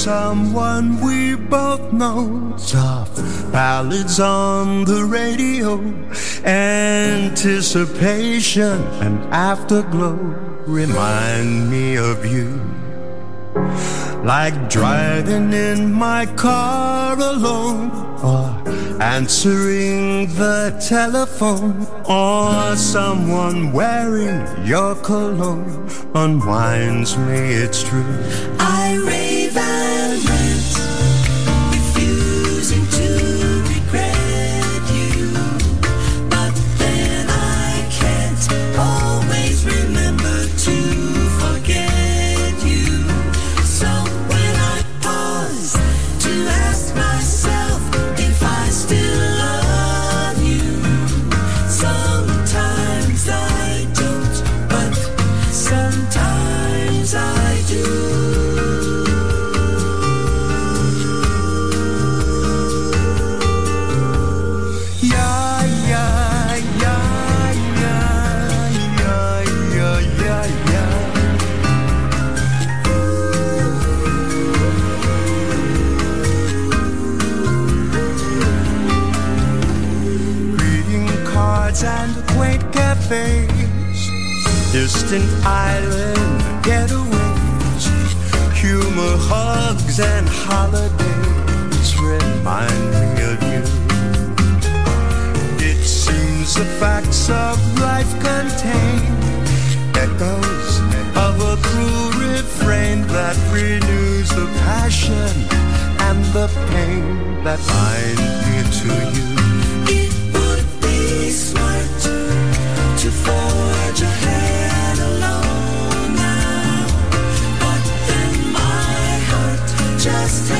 someone we both know. Soft ballads on the radio, anticipation and afterglow remind me of you. Like driving in my car alone, or answering the telephone or someone wearing your cologne unwinds me, it's true. I rave and rant. just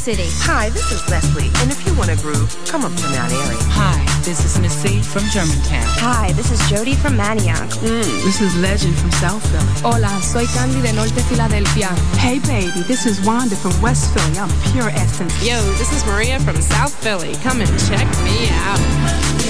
Center City. Hi, this is Leslie, and if you want to groove, come up to Mount Airy. Hi, this is Missy from Germantown. Hi, this is Jody from Manayunk. Mm, this is Legend from South Philly. Hola, soy Candy de Norte Filadelfia. Hey, baby, this is Wanda from West Philly. I'm pure essence. Yo, this is Maria from South Philly. Come and check me out.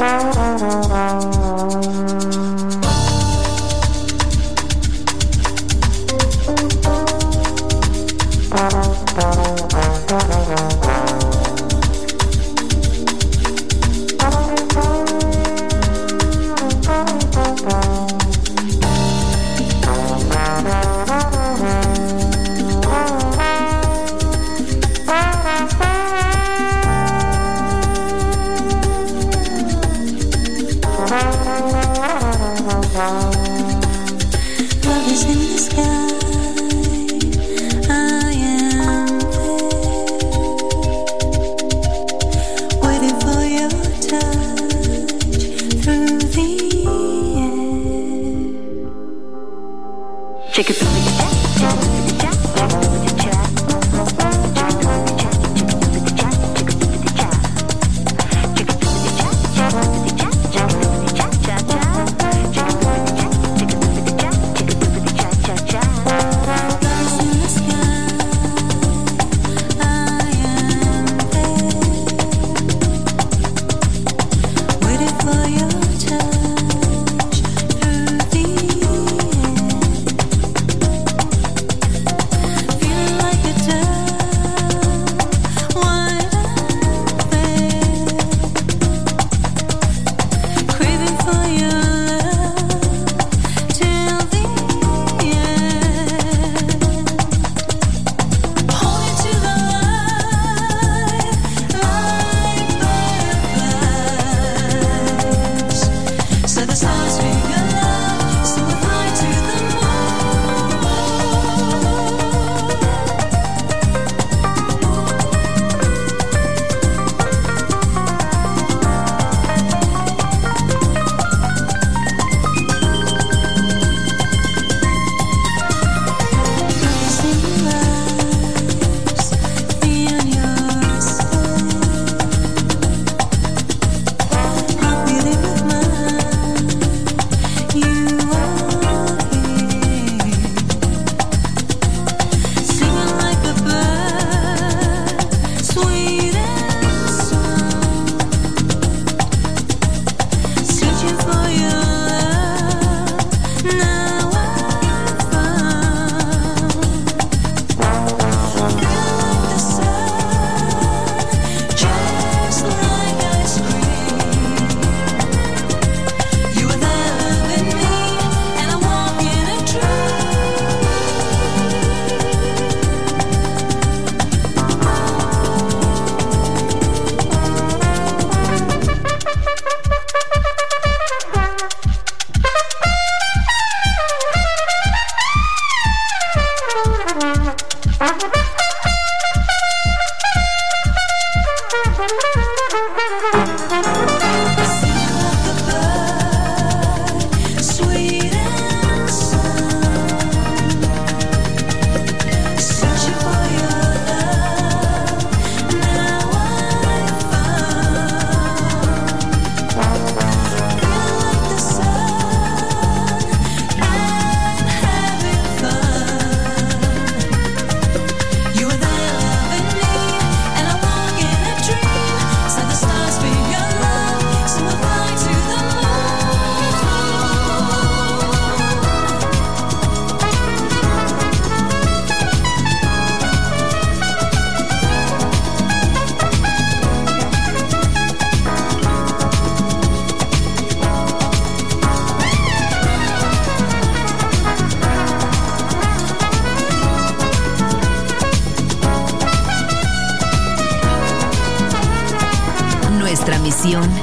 Bye.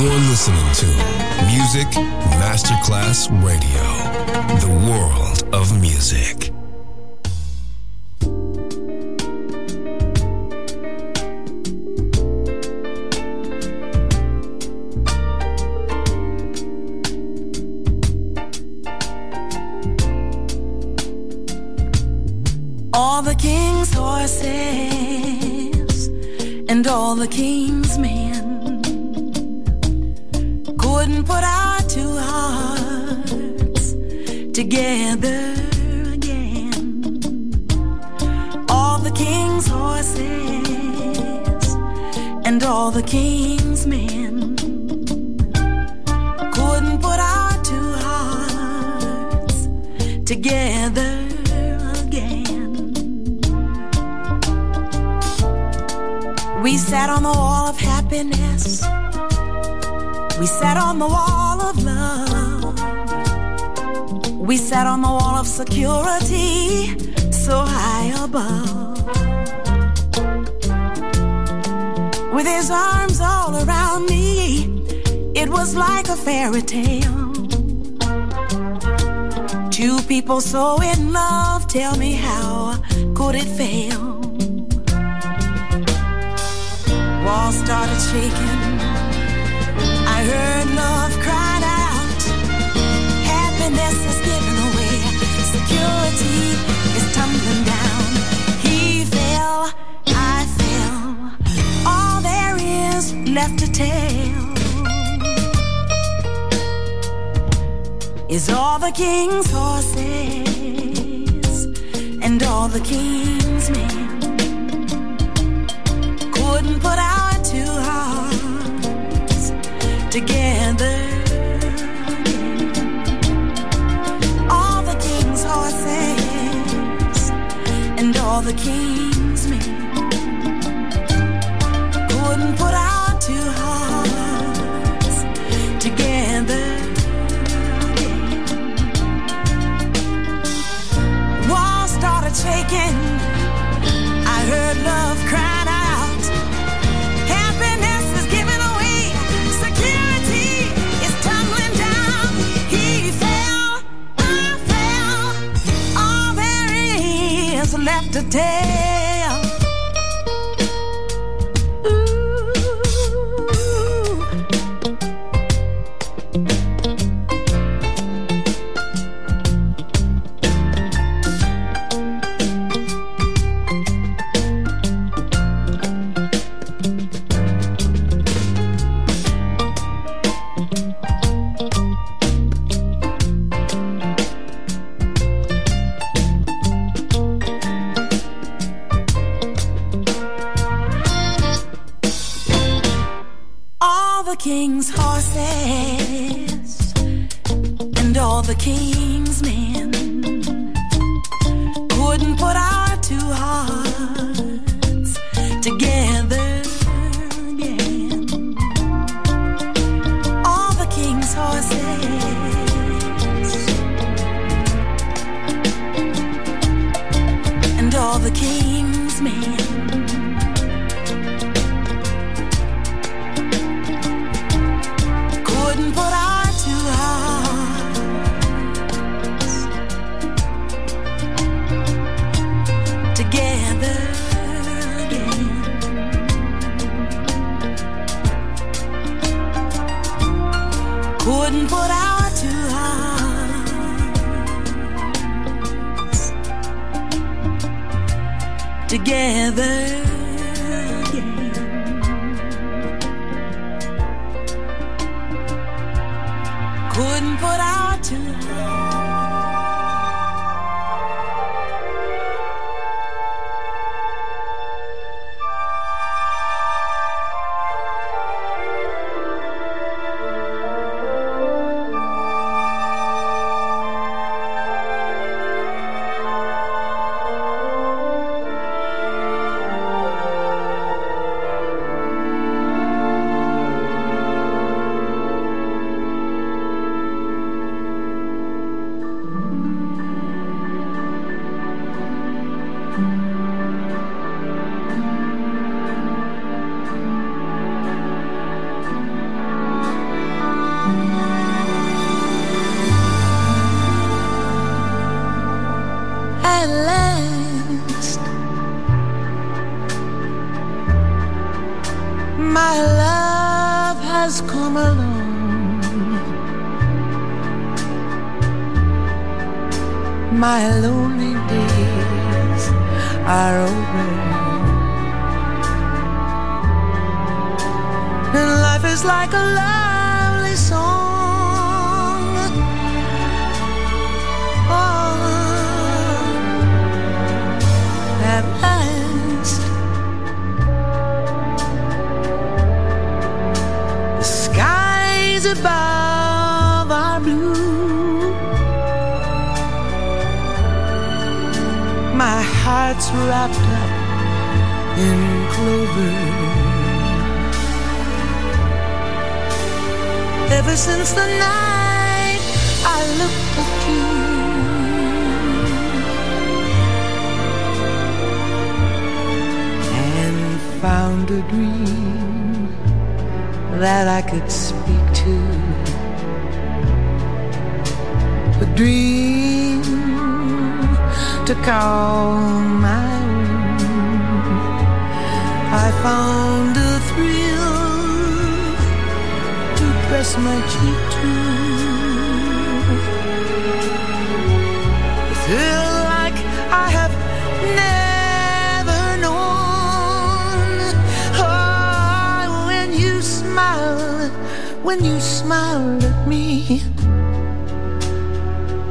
You're listening to Music Masterclass Radio, the world of music. All the king's horses and all the king's together again. All the king's horses and all the king's men couldn't put our two hearts together again. We sat on the wall of happiness. We sat on the wall of love. We sat on the wall of security, so high above. With his arms all around me, it was like a fairy tale. Two people so in love, tell me how could it fail? Walls started shaking. I heard love crying king's horses and all the king's men and in clover. Ever since the night I looked at you, and found a dream that I could speak to. A dream to call my. I found a thrill to press my cheek to. A like I have never known. Oh, when you smile, when you smiled at me.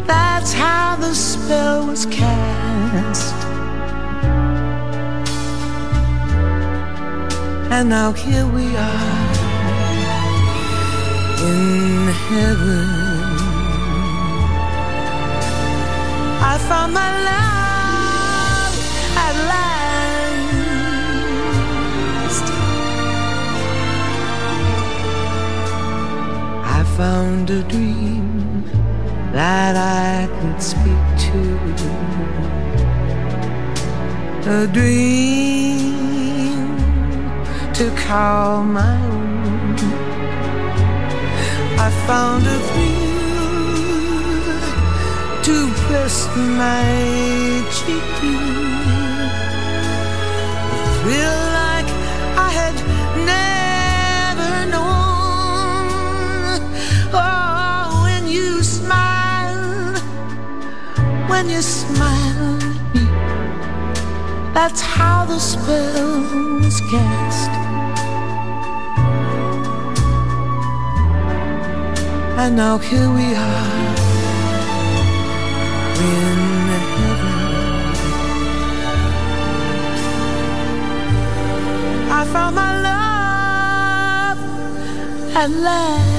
That's how the spell was cast. And now here we are in heaven. I found my love at last. I found a dream that I could speak to. A dream to call my own. I found a thrill to press my cheek to. A thrill like I had never known. Oh, when you smile, when you smile at me, that's how the spell was cast. And now here we are in heaven. I found my love at last.